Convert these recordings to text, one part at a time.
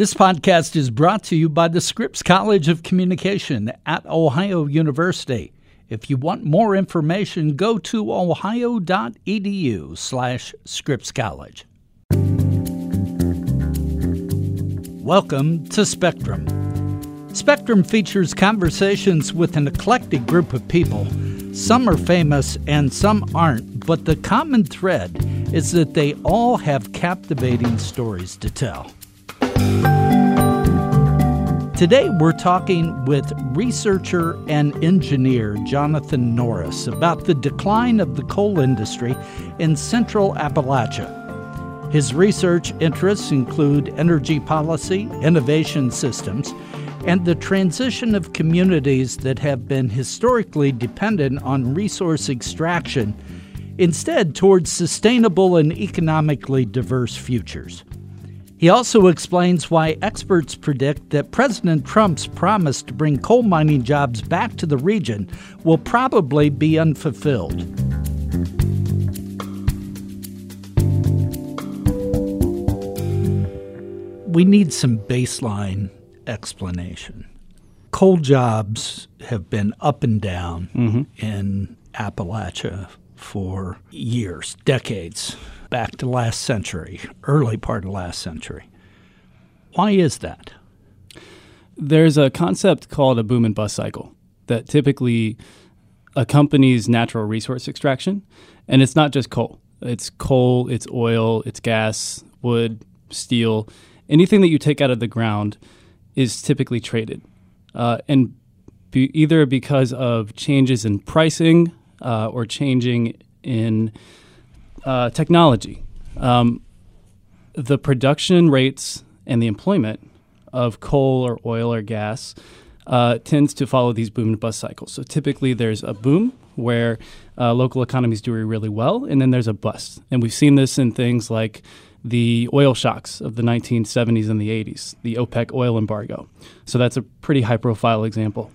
This podcast is brought to you by the Scripps College of Communication at Ohio University. If you want more information, go to ohio.edu slash Scripps College. Welcome to Spectrum. Spectrum features conversations with an eclectic group of people. Some are famous and some aren't, but the common thread is that they all have captivating stories to tell. Today, we're talking with researcher and engineer Jonathan Norris about the decline of the coal industry in central Appalachia. His research interests include energy policy, innovation systems, and the transition of communities that have been historically dependent on resource extraction instead towards sustainable and economically diverse futures. He also explains why experts predict that President Trump's promise to bring coal mining jobs back to the region will probably be unfulfilled. We need some baseline explanation. Coal jobs have been up and down mm-hmm. in Appalachia for years, decades back to last century, early part of last century. Why is that? There's a concept called a boom and bust cycle that typically accompanies natural resource extraction. And it's not just coal, it's coal, it's oil, it's gas, wood, steel. Anything that you take out of the ground is typically traded. Uh, and be either because of changes in pricing uh, or changing in uh, technology. Um, the production rates and the employment of coal or oil or gas uh, tends to follow these boom and bust cycles. So typically there's a boom where uh, local economies do really well, and then there's a bust. And we've seen this in things like the oil shocks of the 1970s and the 80s, the OPEC oil embargo. So that's a pretty high profile example.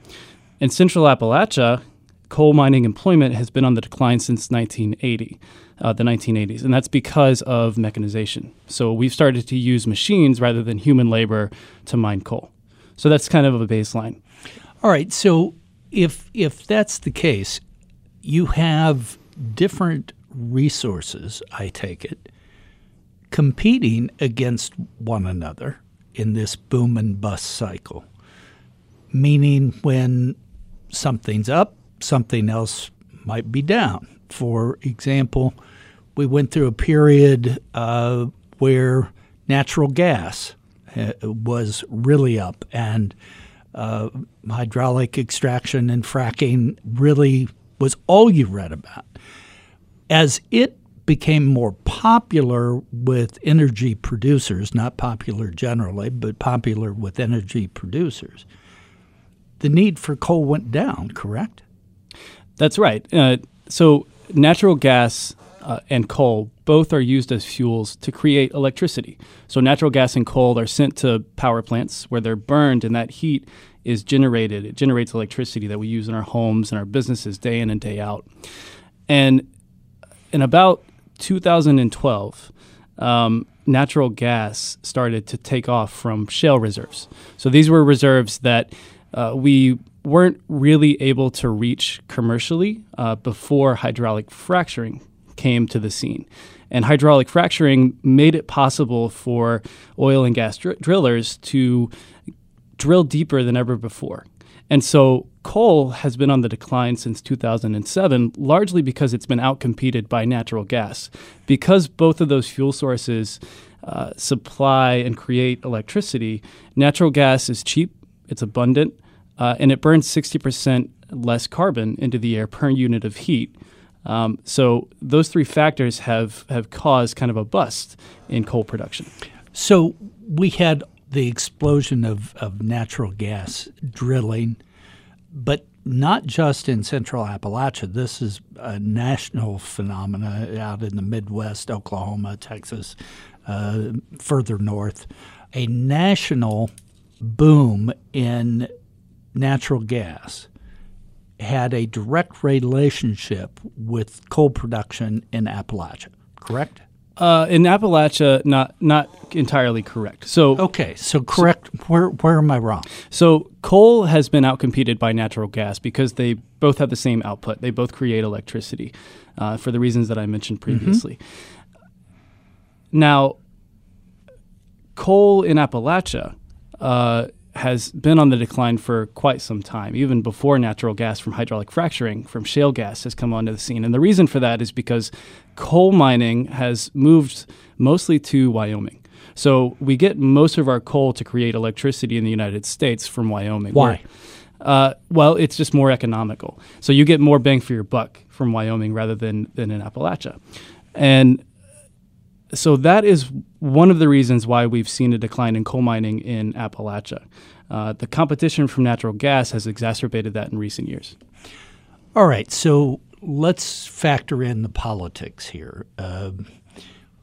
In central Appalachia, coal mining employment has been on the decline since 1980 uh, the 1980s, and that's because of mechanization. So we've started to use machines rather than human labor to mine coal. So that's kind of a baseline. All right. So if if that's the case, you have different resources. I take it competing against one another in this boom and bust cycle. Meaning, when something's up, something else might be down. For example, we went through a period uh, where natural gas uh, was really up and uh, hydraulic extraction and fracking really was all you read about. As it became more popular with energy producers, not popular generally, but popular with energy producers, the need for coal went down, correct? That's right. Uh, so natural gas uh, and coal both are used as fuels to create electricity. So natural gas and coal are sent to power plants where they're burned, and that heat is generated. It generates electricity that we use in our homes and our businesses day in and day out. And in about 2012, um, natural gas started to take off from shale reserves. So these were reserves that uh, we weren't really able to reach commercially uh, before hydraulic fracturing came to the scene. And hydraulic fracturing made it possible for oil and gas dr- drillers to drill deeper than ever before. And so coal has been on the decline since 2007, largely because it's been outcompeted by natural gas. Because both of those fuel sources uh, supply and create electricity, natural gas is cheap, it's abundant, uh, and it burns 60% less carbon into the air per unit of heat. Um, so those three factors have, have caused kind of a bust in coal production. So we had the explosion of, of natural gas drilling, but not just in central Appalachia. This is a national phenomena out in the Midwest, Oklahoma, Texas, uh, further north. A national boom in natural gas had a direct relationship with coal production in Appalachia, correct? Uh, in Appalachia, not not entirely correct. So Okay, so correct. where where am I wrong? So coal has been outcompeted by natural gas because they both have the same output. They both create electricity uh, for the reasons that I mentioned previously. Now, coal in Appalachia uh, has been on the decline for quite some time, even before natural gas from hydraulic fracturing from shale gas has come onto the scene. And the reason for that is because coal mining has moved mostly to Wyoming. So we get most of our coal to create electricity in the United States from Wyoming. Why? Uh, well, it's just more economical. So you get more bang for your buck from Wyoming rather than, than in Appalachia. And so that is one of the reasons why we've seen a decline in coal mining in Appalachia. Uh, the competition from natural gas has exacerbated that in recent years. All right, so let's factor in the politics here. Um,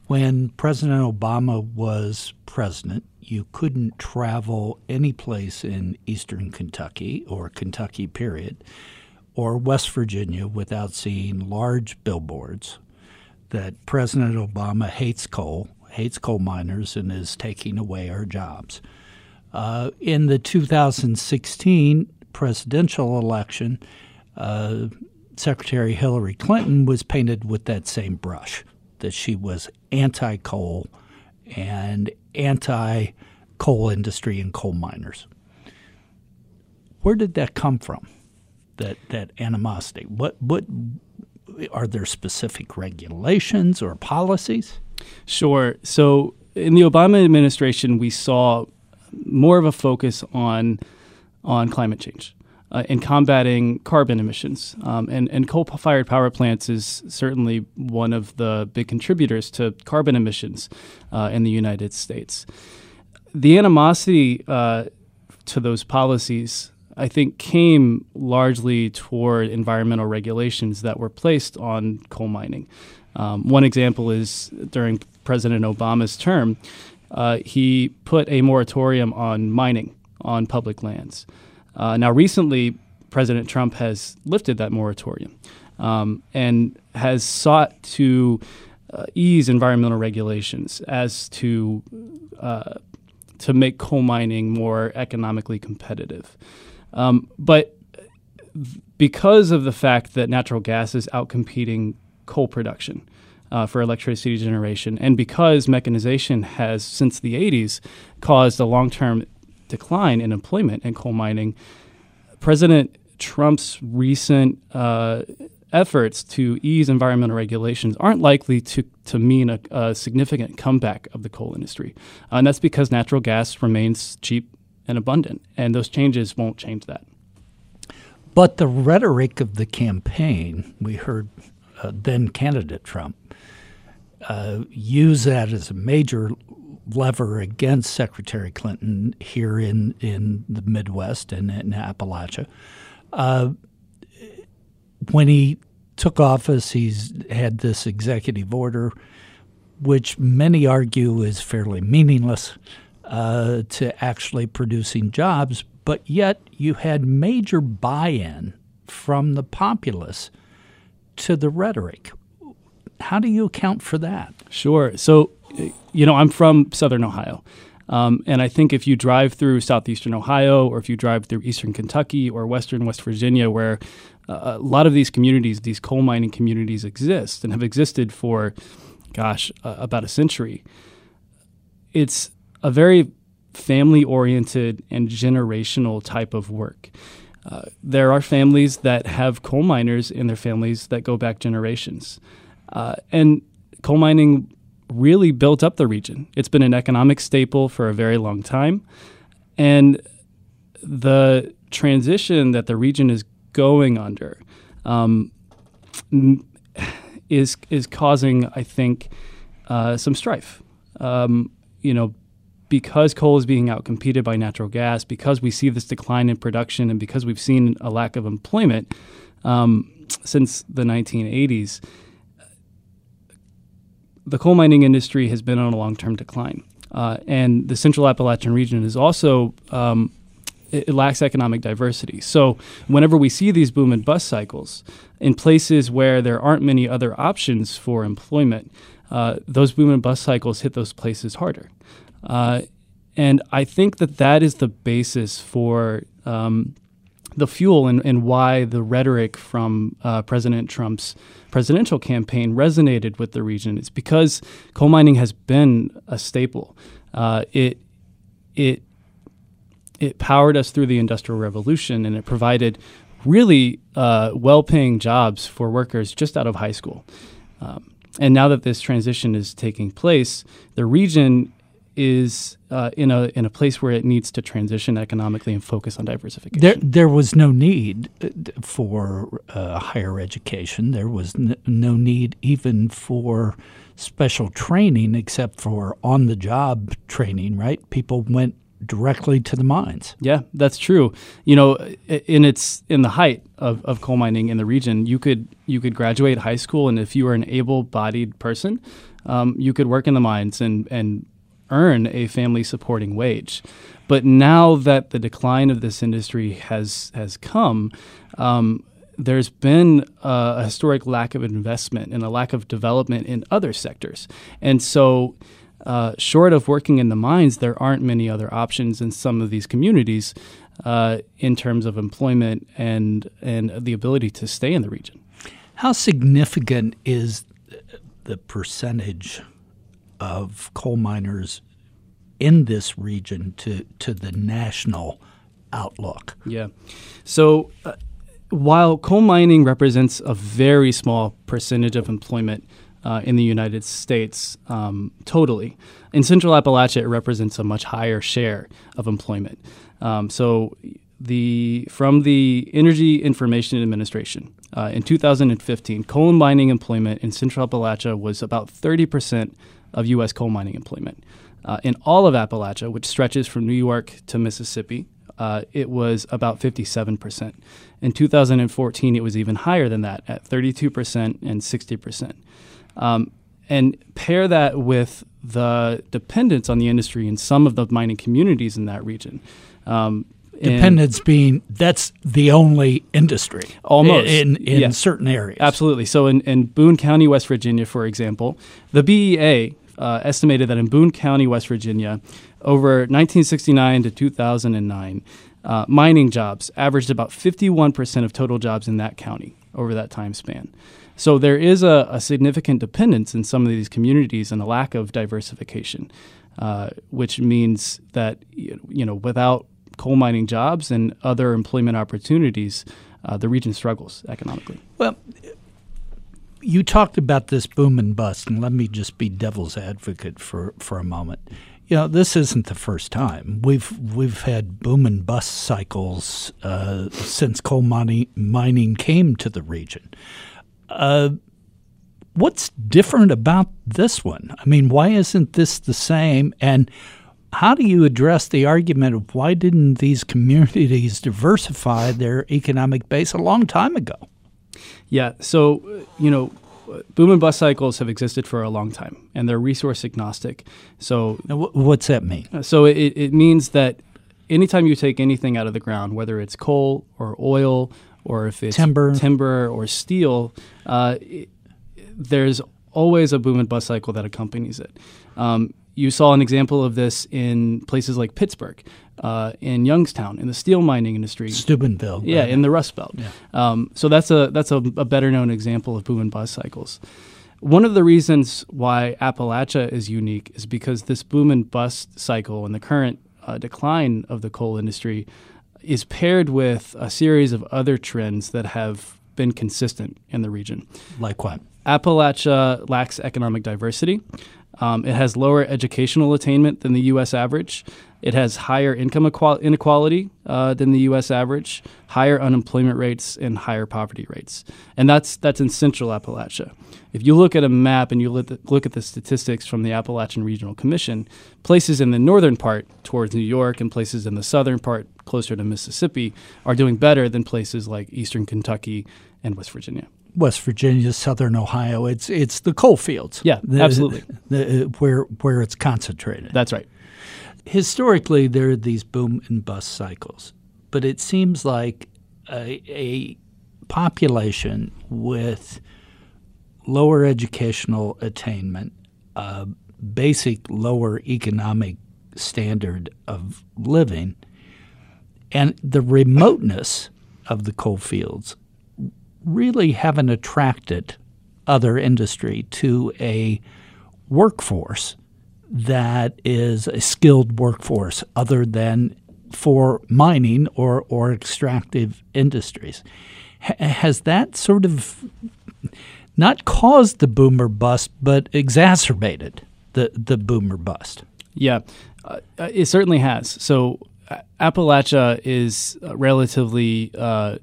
when President Obama was president, you couldn't travel any place in eastern Kentucky or Kentucky, period, or West Virginia without seeing large billboards that President Obama hates coal, hates coal miners, and is taking away our jobs. Uh, in the 2016 presidential election, uh, Secretary Hillary Clinton was painted with that same brush that she was anti coal and anti coal industry and coal miners. Where did that come from? That that animosity. What what are there specific regulations or policies? Sure. So in the Obama administration, we saw more of a focus on on climate change uh, and combating carbon emissions. Um, and, and coal fired power plants is certainly one of the big contributors to carbon emissions uh, in the United States. The animosity uh, to those policies, I think, came largely toward environmental regulations that were placed on coal mining. Um, one example is during President Obama's term, uh, he put a moratorium on mining on public lands. Uh, now, recently, President Trump has lifted that moratorium um, and has sought to uh, ease environmental regulations as to uh, to make coal mining more economically competitive. Um, but because of the fact that natural gas is outcompeting coal production, uh, for electricity generation. And because mechanization has, since the 80s, caused a long term decline in employment in coal mining, President Trump's recent uh, efforts to ease environmental regulations aren't likely to, to mean a, a significant comeback of the coal industry. Uh, and that's because natural gas remains cheap and abundant, and those changes won't change that. But the rhetoric of the campaign, we heard uh, then candidate Trump uh, use that as a major lever against Secretary Clinton here in, in the Midwest and in Appalachia. Uh, when he took office, he's had this executive order, which many argue is fairly meaningless uh, to actually producing jobs, but yet you had major buy in from the populace to the rhetoric. How do you account for that? Sure. So, you know, I'm from Southern Ohio. Um, and I think if you drive through southeastern Ohio, or if you drive through eastern Kentucky or western West Virginia, where uh, a lot of these communities, these coal mining communities, exist and have existed for, gosh, uh, about a century, it's a very family oriented and generational type of work. Uh, there are families that have coal miners in their families that go back generations. Uh, and coal mining really built up the region. It's been an economic staple for a very long time. And the transition that the region is going under um, is is causing, I think, uh, some strife. Um, you know, because coal is being outcompeted by natural gas, because we see this decline in production, and because we've seen a lack of employment um, since the 1980s, the coal mining industry has been on a long term decline. Uh, and the central Appalachian region is also, um, it, lacks economic diversity. So whenever we see these boom and bust cycles in places where there aren't many other options for employment, uh, those boom and bust cycles hit those places harder. Uh, and I think that that is the basis for um, the fuel and, and why the rhetoric from uh, President Trump's presidential campaign resonated with the region. It's because coal mining has been a staple. Uh, it it it powered us through the Industrial Revolution, and it provided really uh, well-paying jobs for workers just out of high school. Um, and now that this transition is taking place, the region is uh, in a in a place where it needs to transition economically and focus on diversification. There, there was no need uh, for uh, higher education. There was n- no need even for special training, except for on the job training. Right? People went directly to the mines. Yeah, that's true. You know, in its in the height of, of coal mining in the region, you could you could graduate high school, and if you were an able-bodied person, um, you could work in the mines and and earn a family supporting wage. But now that the decline of this industry has has come, um, there's been a historic lack of investment and a lack of development in other sectors, and so. Uh, short of working in the mines, there aren't many other options in some of these communities uh, in terms of employment and and the ability to stay in the region. How significant is the percentage of coal miners in this region to, to the national outlook. Yeah. So uh, while coal mining represents a very small percentage of employment uh, in the United States um, totally, in Central Appalachia it represents a much higher share of employment. Um, so the from the Energy Information Administration uh, in 2015, coal mining employment in Central Appalachia was about 30 percent of U.S. coal mining employment. Uh, in all of Appalachia, which stretches from New York to Mississippi, uh, it was about 57%. In 2014, it was even higher than that at 32% and 60%. Um, and pair that with the dependence on the industry in some of the mining communities in that region. Um, dependence being that's the only industry almost in in certain areas absolutely so in, in boone county west virginia for example the bea uh, estimated that in Boone County, West Virginia, over 1969 to 2009, uh, mining jobs averaged about 51% of total jobs in that county over that time span. So there is a, a significant dependence in some of these communities and a lack of diversification, uh, which means that you know without coal mining jobs and other employment opportunities, uh, the region struggles economically. Well, you talked about this boom and bust, and let me just be devil's advocate for, for a moment. You know, this isn't the first time we've we've had boom and bust cycles uh, since coal mining, mining came to the region. Uh, what's different about this one? I mean, why isn't this the same? And how do you address the argument of why didn't these communities diversify their economic base a long time ago? Yeah. So, you know, boom and bust cycles have existed for a long time, and they're resource agnostic. So, what's that mean? Uh, so it, it means that anytime you take anything out of the ground, whether it's coal or oil or if it's timber, timber or steel, uh, it, there's always a boom and bust cycle that accompanies it. Um, you saw an example of this in places like Pittsburgh, uh, in Youngstown, in the steel mining industry. Steubenville. Yeah, right. in the Rust Belt. Yeah. Um, so that's a that's a, a, better known example of boom and bust cycles. One of the reasons why Appalachia is unique is because this boom and bust cycle and the current uh, decline of the coal industry is paired with a series of other trends that have been consistent in the region. Like what? Appalachia lacks economic diversity. Um, it has lower educational attainment than the U.S. average. It has higher income inequality uh, than the U.S. average, higher unemployment rates, and higher poverty rates. And that's that's in Central Appalachia. If you look at a map and you look at the statistics from the Appalachian Regional Commission, places in the northern part towards New York and places in the southern part closer to Mississippi are doing better than places like Eastern Kentucky and West Virginia. West Virginia, Southern Ohio. It's it's the coal fields. Yeah, the, absolutely. The, uh, where where it's concentrated. That's right. Historically, there are these boom and bust cycles, but it seems like a, a population with lower educational attainment, a basic lower economic standard of living, and the remoteness of the coal fields really haven't attracted other industry to a workforce that is a skilled workforce other than for mining or, or extractive industries. H- has that sort of not caused the boomer bust, but exacerbated the, the boomer bust? Yeah, uh, it certainly has. So Appalachia is relatively uh,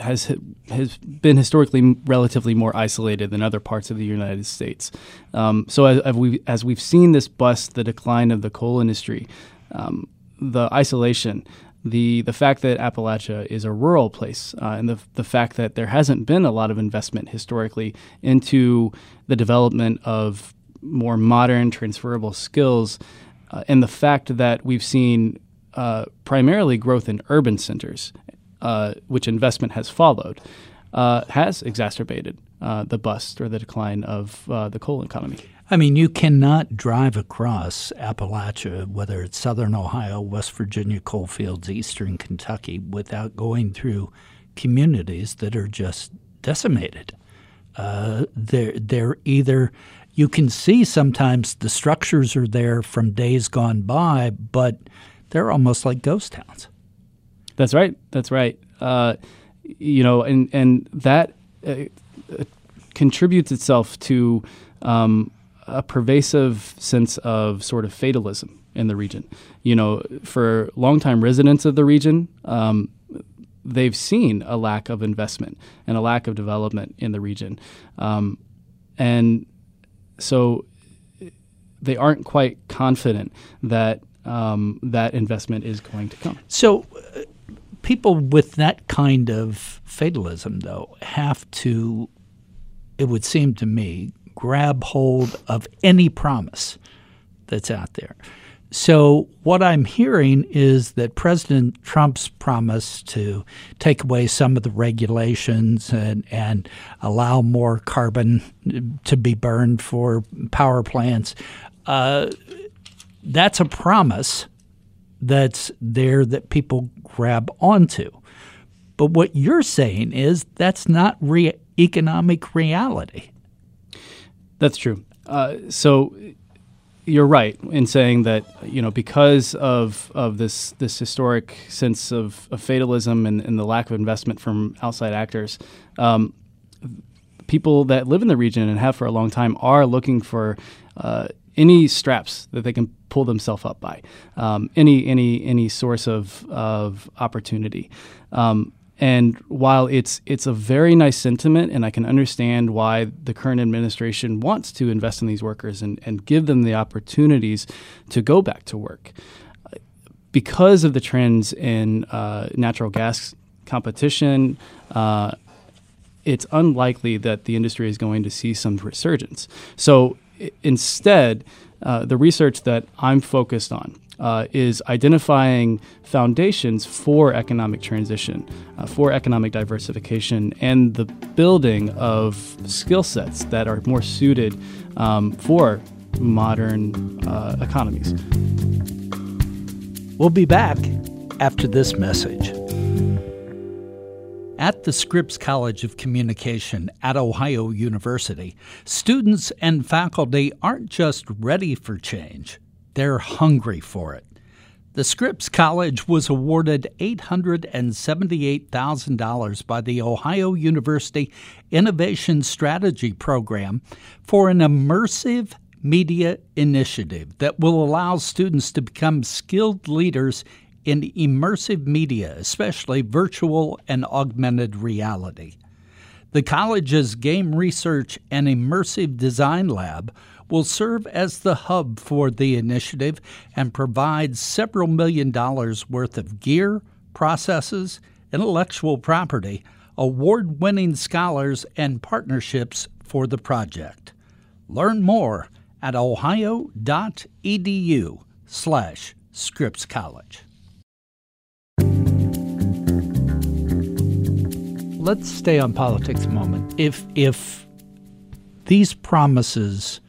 has has been historically relatively more isolated than other parts of the United States. Um, so as, as, we as we've seen this bust the decline of the coal industry, um, the isolation, the the fact that Appalachia is a rural place, uh, and the the fact that there hasn't been a lot of investment historically into the development of more modern transferable skills, uh, and the fact that we've seen uh, primarily growth in urban centers, uh, which investment has followed, uh, has exacerbated uh, the bust or the decline of uh, the coal economy. I mean, you cannot drive across Appalachia, whether it's southern Ohio, West Virginia coal fields, eastern Kentucky, without going through communities that are just decimated. Uh, they're, they're either, you can see sometimes the structures are there from days gone by, but they're almost like ghost towns. That's right. That's right. Uh, you know, and and that uh, contributes itself to um, a pervasive sense of sort of fatalism in the region. You know, for longtime residents of the region, um, they've seen a lack of investment and a lack of development in the region, um, and so they aren't quite confident that um, that investment is going to come. So, people with that kind of fatalism, though, have to, it would seem to me, grab hold of any promise that's out there. So, what I'm hearing is that President Trump's promise to take away some of the regulations and, and allow more carbon to be burned for power plants uh, that's a promise that's there that people grab onto. But what you're saying is that's not re- economic reality. That's true. Uh, so you're right in saying that you know because of of this this historic sense of, of fatalism and, and, the lack of investment from outside actors, um, people that live in the region and have for a long time are looking for uh, any straps that they can pull themselves up by, um, any any any source of of opportunity. Um, and while it's it's a very nice sentiment, and I can understand why the current administration wants to invest in these workers and, and give them the opportunities to go back to work, because of the trends in uh, natural gas competition. Uh, it's unlikely that the industry is going to see some resurgence. So instead, uh, the research that I'm focused on uh, is identifying foundations for economic transition, uh, for economic diversification, and the building of skill sets that are more suited um, for modern uh, economies. We'll be back after this message. At the Scripps College of Communication at Ohio University, students and faculty aren't just ready for change, they're hungry for it. The Scripps College was awarded $878,000 by the Ohio University Innovation Strategy Program for an immersive media initiative that will allow students to become skilled leaders in immersive media, especially virtual and augmented reality. The college's Game Research and Immersive Design Lab will serve as the hub for the initiative and provide several million dollars worth of gear, processes, intellectual property, award winning scholars, and partnerships for the project. Learn more at ohio.edu slash Scripps College. Let's stay on politics a moment. If if these promises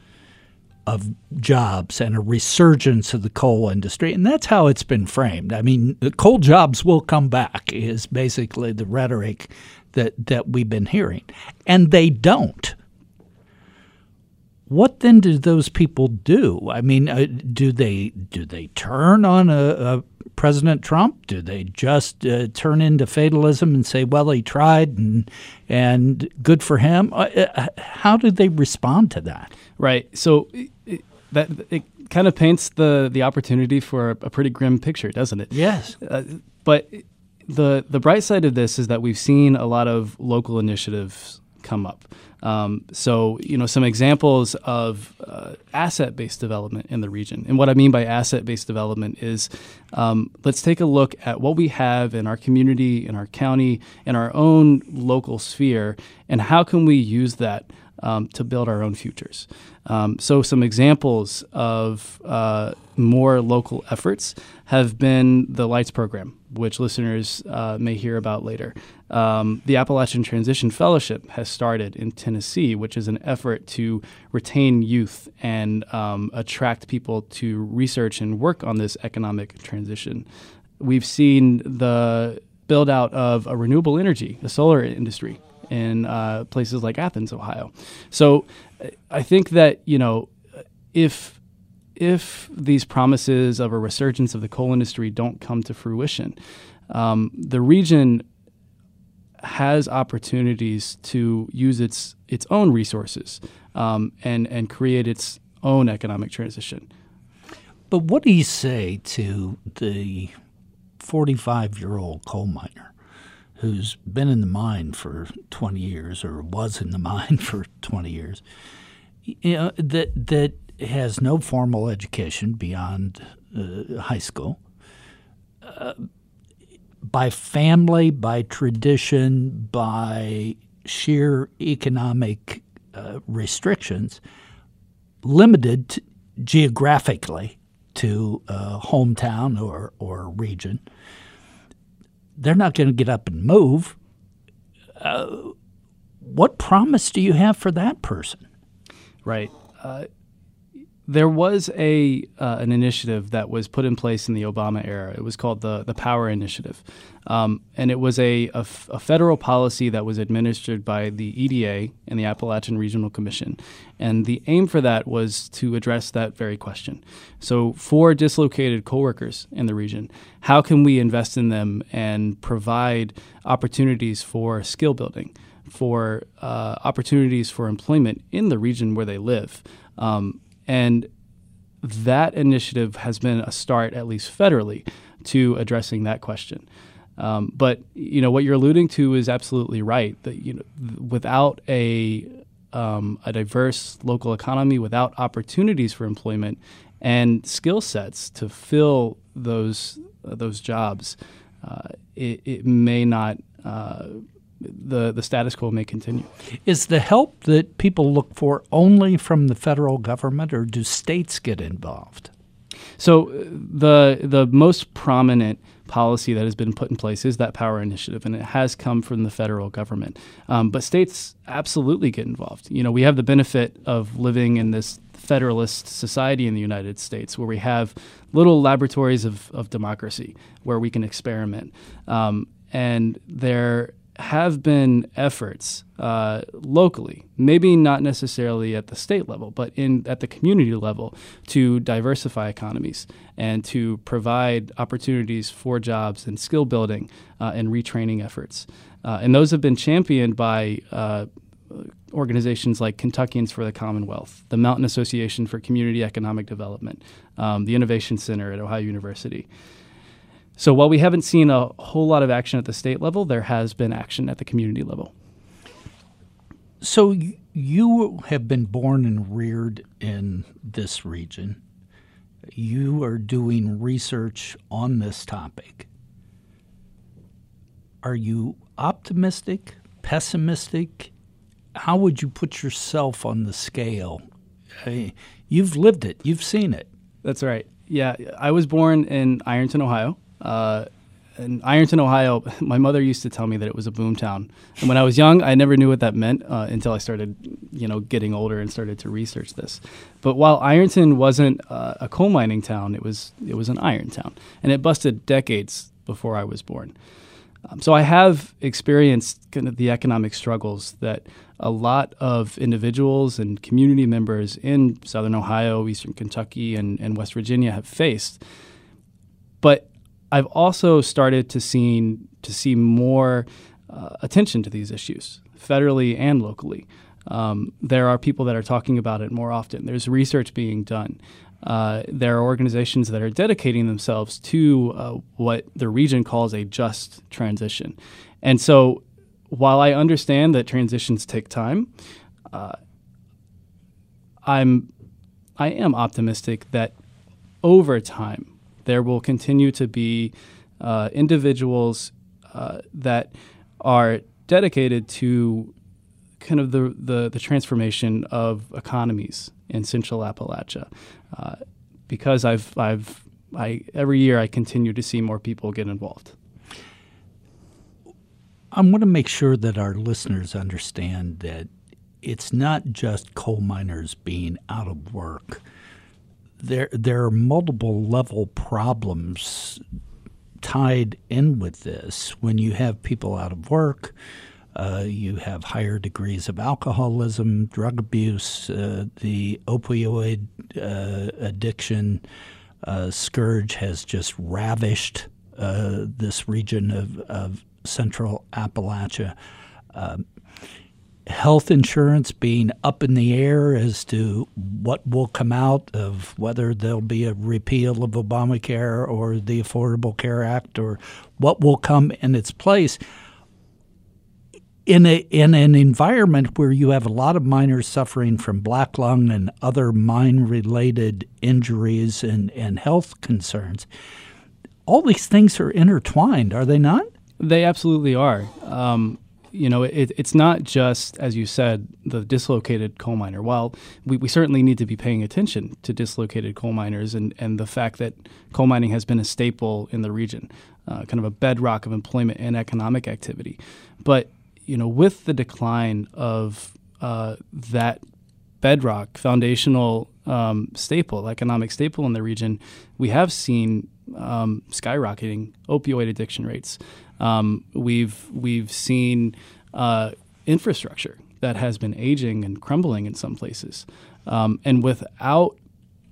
of jobs and a resurgence of the coal industry. And that's how it's been framed. I mean, the coal jobs will come back, is basically the rhetoric that, that we've been hearing. And they don't. What then do those people do? I mean, uh, do they do they turn on a, a President Trump? Do they just uh, turn into fatalism and say, "Well, he tried, and and good for him"? Uh, uh how do they respond to that? Right. So it, that it kind of paints the the opportunity for a, pretty grim picture, doesn't it? Yes. Uh, but the the bright side of this is that we've seen a lot of local initiatives come up. Um, so, you know, some examples of uh, asset based development in the region. And what I mean by asset based development is um, let's take a look at what we have in our community, in our county, in our own local sphere, and how can we use that um, to build our own futures. Um, so, some examples of uh, more local efforts have been the Lights program, which listeners uh, may hear about later. Um, the Appalachian Transition Fellowship has started in Tennessee, which is an effort to retain youth and um, attract people to research and work on this economic transition. We've seen the build out of a renewable energy, a solar industry in uh, places like Athens, Ohio. So I think that you know if if these promises of a resurgence of the coal industry don't come to fruition, um, the region has opportunities to use its its own resources um, and and create its own economic transition. But what do you say to the 45 year old coal miner who's been in the mine for 20 years or was in the mine for 20 years, you know, that, that has no formal education beyond uh, high school. Uh, by family, by tradition, by sheer economic uh, restrictions, limited to, geographically to a hometown or, or region, they're not going to get up and move. Uh, what promise do you have for that person? Right. There was a uh, an initiative that was put in place in the Obama era. It was called the the Power Initiative, um, and it was a, a, f- a federal policy that was administered by the EDA and the Appalachian Regional Commission, and the aim for that was to address that very question. So, for dislocated coworkers in the region, how can we invest in them and provide opportunities for skill building? For uh, opportunities for employment in the region where they live, um, and that initiative has been a start, at least federally, to addressing that question. Um, but you know what you're alluding to is absolutely right. That you know, without a um, a diverse local economy, without opportunities for employment and skill sets to fill those uh, those jobs, uh, it, it, may not uh, the, the status quo may continue. Is the help that people look for only from the federal government, or do states get involved? So uh, the the most prominent policy that has been put in place is that power initiative, and it has come from the federal government. Um, but states absolutely get involved. You know, we have the benefit of living in this federalist society in the United States, where we have little laboratories of, of democracy where we can experiment. Um, and there have been efforts uh, locally, maybe not necessarily at the state level, but in at the community level, to diversify economies and to provide opportunities for jobs and skill building uh, and retraining efforts. Uh, and those have been championed by uh, organizations like Kentuckians for the Commonwealth, the Mountain Association for Community Economic Development, um, the Innovation Center at Ohio University. So while we haven't seen a whole lot of action at the state level, there has been action at the community level. So you have been born and reared in this region. You are doing research on this topic. Are you optimistic, pessimistic? How would you put yourself on the scale? you've lived it, you've seen it. That's right. Yeah, I was born in Ironton, Ohio. Uh, in Ironton, Ohio, my mother used to tell me that it was a boomtown. And when I was young, I never knew what that meant uh, until I started, you know, getting older and started to research this. But while Ironton wasn't uh, a coal mining town, it was it was an iron town, and it busted decades before I was born. Um, so I have experienced kind of the economic struggles that a lot of individuals and community members in Southern Ohio, Eastern Kentucky, and, and West Virginia have faced. But I've also started to see to see more uh, attention to these issues federally and locally. Um, there are people that are talking about it more often. There's research being done. Uh, there are organizations that are dedicating themselves to uh, what the region calls a just transition. And so, while I understand that transitions take time, uh, I'm I am optimistic that over time there will continue to be uh, individuals uh, that are dedicated to kind of the, the, the, transformation of economies in Central Appalachia. Uh, because I've, I've, I, every year I continue to see more people get involved. I want to make sure that our listeners understand that it's not just coal miners being out of work there there are multiple level problems tied in with this. When you have people out of work, uh, you have higher degrees of alcoholism, drug abuse, uh, the opioid uh, addiction uh, scourge has just ravished uh, this region of, of central Appalachia. Health insurance being up in the air as to what will come out of whether there'll be a repeal of Obamacare or the Affordable Care Act or what will come in its place. In, a, in an environment where you have a lot of miners suffering from black lung and other mine related injuries and, and health concerns, all these things are intertwined, are they not? They absolutely are. Um, you know, it, it's not just, as you said, the dislocated coal miner. While we, we certainly need to be paying attention to dislocated coal miners and, and the fact that coal mining has been a staple in the region, uh, kind of a bedrock of employment and economic activity. But, you know, with the decline of uh, that bedrock, foundational um, staple, economic staple in the region, we have seen um, skyrocketing opioid addiction rates. Um, we've we've seen uh, infrastructure that has been aging and crumbling in some places, um, and without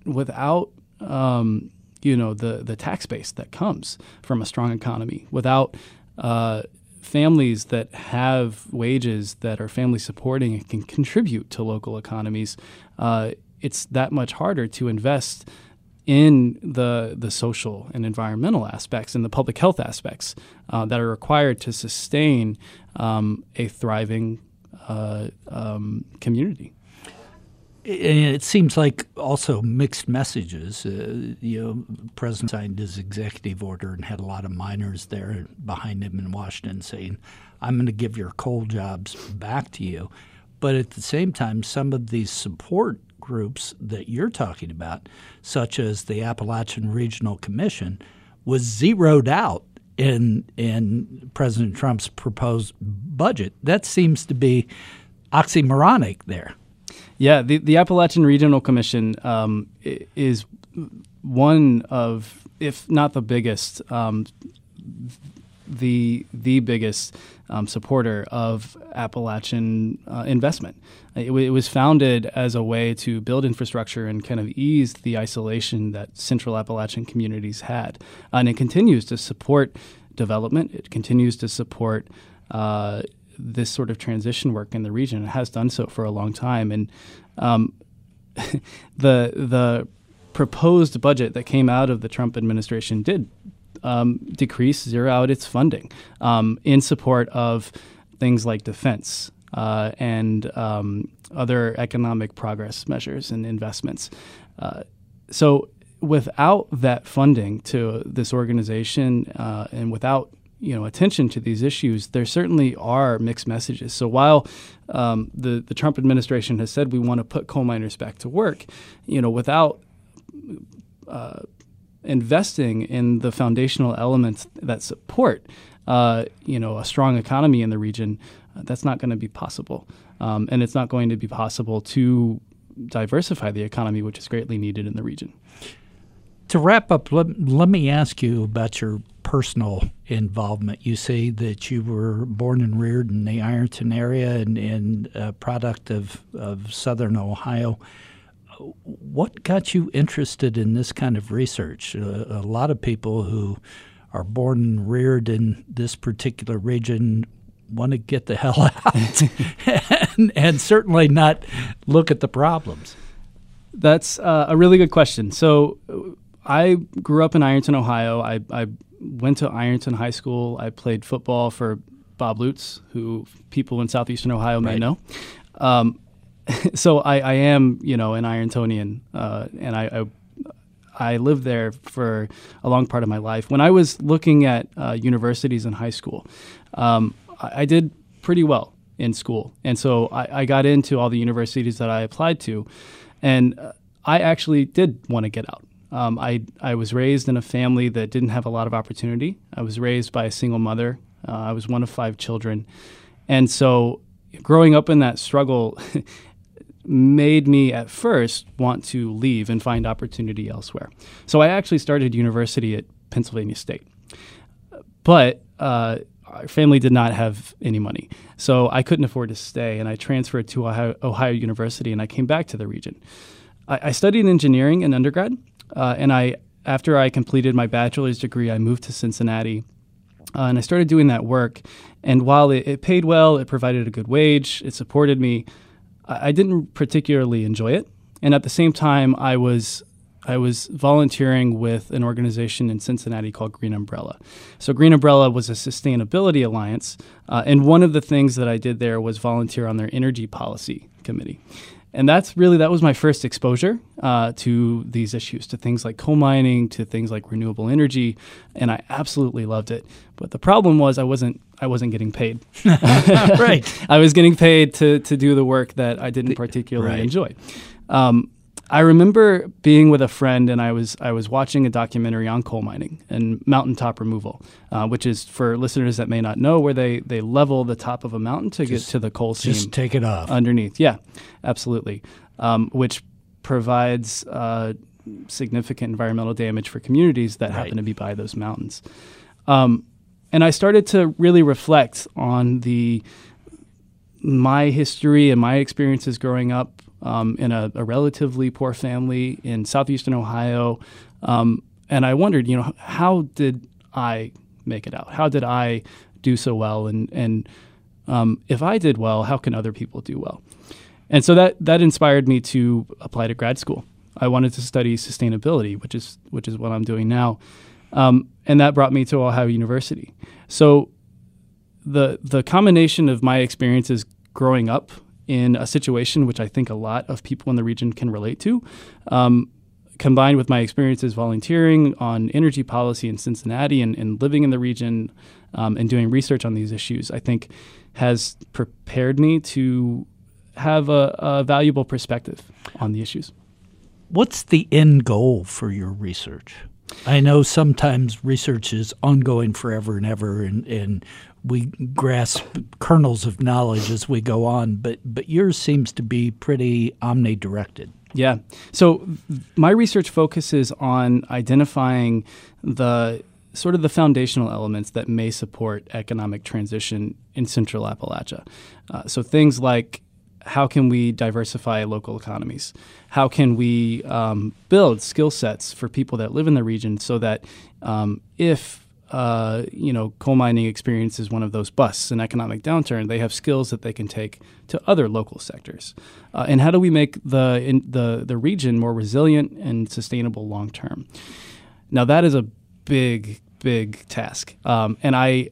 without um, you know the the tax base that comes from a strong economy, without uh, families that have wages that are family supporting and can contribute to local economies, uh, it's that much harder to invest in the the social and environmental aspects and the public health aspects uh, that are required to sustain um, a thriving uh, um, community. It seems like also mixed messages. Uh, you know, President signed his executive order and had a lot of miners there behind him in Washington saying, "I'm going to give your coal jobs back to you." But at the same time, some of these support groups that you're talking about, such as the Appalachian Regional Commission, was zeroed out in in President Trump's proposed budget. That seems to be oxymoronic there. Yeah, the, the Appalachian Regional Commission um, is one of, if not the biggest, um, the the biggest um, supporter of Appalachian uh, investment. It, w- it, was founded as a way to build infrastructure and kind of ease the isolation that Central Appalachian communities had, and it continues to support development. It continues to support. Uh, this sort of transition work in the region. It has done so for a long time, and um, the the proposed budget that came out of the Trump administration did um, decrease, zero out its funding um, in support of things like defense uh, and um, other economic progress measures and investments. Uh, so, without that funding to this organization uh, and without you know attention to these issues, there certainly are mixed messages. So while um, the the Trump administration has said we want to put coal miners back to work, you know, without uh, investing in the foundational elements that support, uh, you know, a strong economy in the region, uh, that's not going to be possible, um, and it's not going to be possible to diversify the economy, which is greatly needed in the region. To wrap up, let, let me ask you about your personal involvement. You say that you were born and reared in the Ironton area and, and a product of, of southern Ohio. What got you interested in this kind of research? Uh, a lot of people who are born and reared in this particular region want to get the hell out and, and, certainly not look at the problems. That's uh, a really good question. So, I grew up in Ironton, Ohio. I, I went to Ironton High School. I played football for Bob Lutz, who people in southeastern Ohio may right. know. Um, so I, I, am, you know, an Irontonian, uh, and I, I, I lived there for a long part of my life. When I was looking at uh, universities in high school, um, I, I, did pretty well in school, and so I, I, got into all the universities that I applied to, and uh, I actually did want to get out. Um, I, I was raised in a family that didn't have a lot of opportunity. I was raised by a single mother. Uh, I was one of five children. And so growing up in that struggle made me at first want to leave and find opportunity elsewhere. So I actually started university at Pennsylvania State. But uh, our family did not have any money. So I couldn't afford to stay, and I transferred to Ohio, Ohio University and I came back to the region. I, I studied engineering in undergrad, uh, and I, after I completed my bachelor's degree, I moved to Cincinnati. Uh, and I started doing that work. And while it, it, paid well, it provided a good wage, it supported me, I, didn't particularly enjoy it. And at the same time, I was I was volunteering with an organization in Cincinnati called Green Umbrella. So, Green Umbrella was a sustainability alliance, uh, and one of the things that I did there was volunteer on their energy policy committee and that's really that was my first exposure uh, to these issues to things like coal mining to things like renewable energy and i absolutely loved it but the problem was i wasn't i wasn't getting paid right i was getting paid to, to do the work that i didn't particularly right. enjoy um, I remember being with a friend and I was I was watching a documentary on coal mining and mountaintop removal, uh, which is for listeners that may not know where they they level the top of a mountain to just, get to the coal seam. Just take it off underneath. Yeah, absolutely. Um, which provides uh, significant environmental damage for communities that right. happen to be by those mountains. Um, and I started to really reflect on the my history and my experiences growing up um, in a, a, relatively poor family in southeastern Ohio. Um, and I wondered, you know, how did I make it out? How did I do so well? And, and um, if I did well, how can other people do well? And so that, that inspired me to apply to grad school. I wanted to study sustainability, which is, which is what I'm doing now. Um, and that brought me to Ohio University. So the, the combination of my experiences growing up in a situation which I think a lot of people in the region can relate to. Um, combined with my experiences volunteering on energy policy in Cincinnati and, and living in the region um, and doing research on these issues, I think has prepared me to have a, a valuable perspective on the issues. What's the end goal for your research? I know sometimes research is ongoing forever and ever, and, and we grasp kernels of knowledge as we go on, but but yours seems to be pretty omnidirected. Yeah. So my research focuses on identifying the sort of the foundational elements that may support economic transition in Central Appalachia. Uh, so things like how can we diversify local economies? How can we um, build skill sets for people that live in the region so that um, if uh, you know, coal mining experiences one of those busts, an economic downturn, they have skills that they can take to other local sectors. Uh, and how do we make the the the region more resilient and sustainable long term? Now that is a big big task, um, and I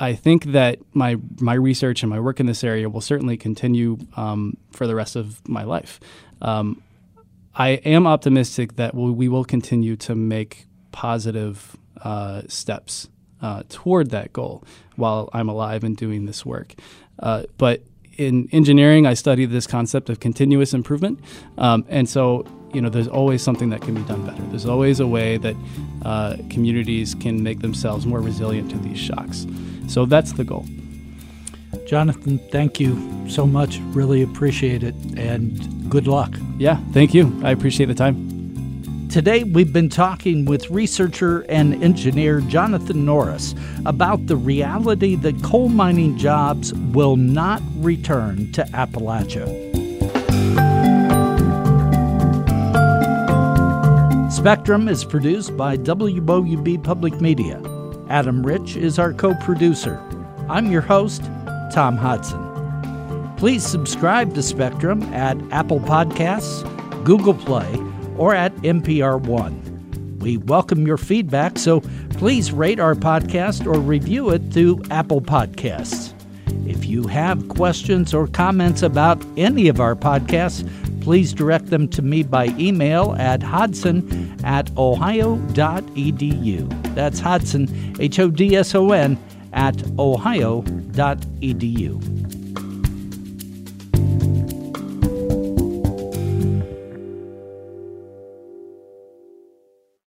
I think that my my research and my work in this area will certainly continue um, for the rest of my life. Um, I am optimistic that we will continue to make positive uh, steps uh, toward that goal while I'm alive and doing this work. Uh, but in engineering, I study this concept of continuous improvement. Um, and so you know, there's always something that can be done better. There's always a way that uh, communities can make themselves more resilient to these shocks. So that's the goal. Jonathan, thank you so much. Really appreciate it, and good luck. Yeah, thank you. I appreciate the time. Today, we've been talking with researcher and engineer Jonathan Norris about the reality that coal mining jobs will not return to Appalachia. Spectrum is produced by WOUB Public Media. Adam Rich is our co producer. I'm your host, Tom Hodson. Please subscribe to Spectrum at Apple Podcasts, Google Play, or at NPR One. We welcome your feedback, so please rate our podcast or review it through Apple Podcasts. If you have questions or comments about any of our podcasts, please direct them to me by email at hodson at ohio.edu. That's Hodson, H O D S O N, at ohio.edu.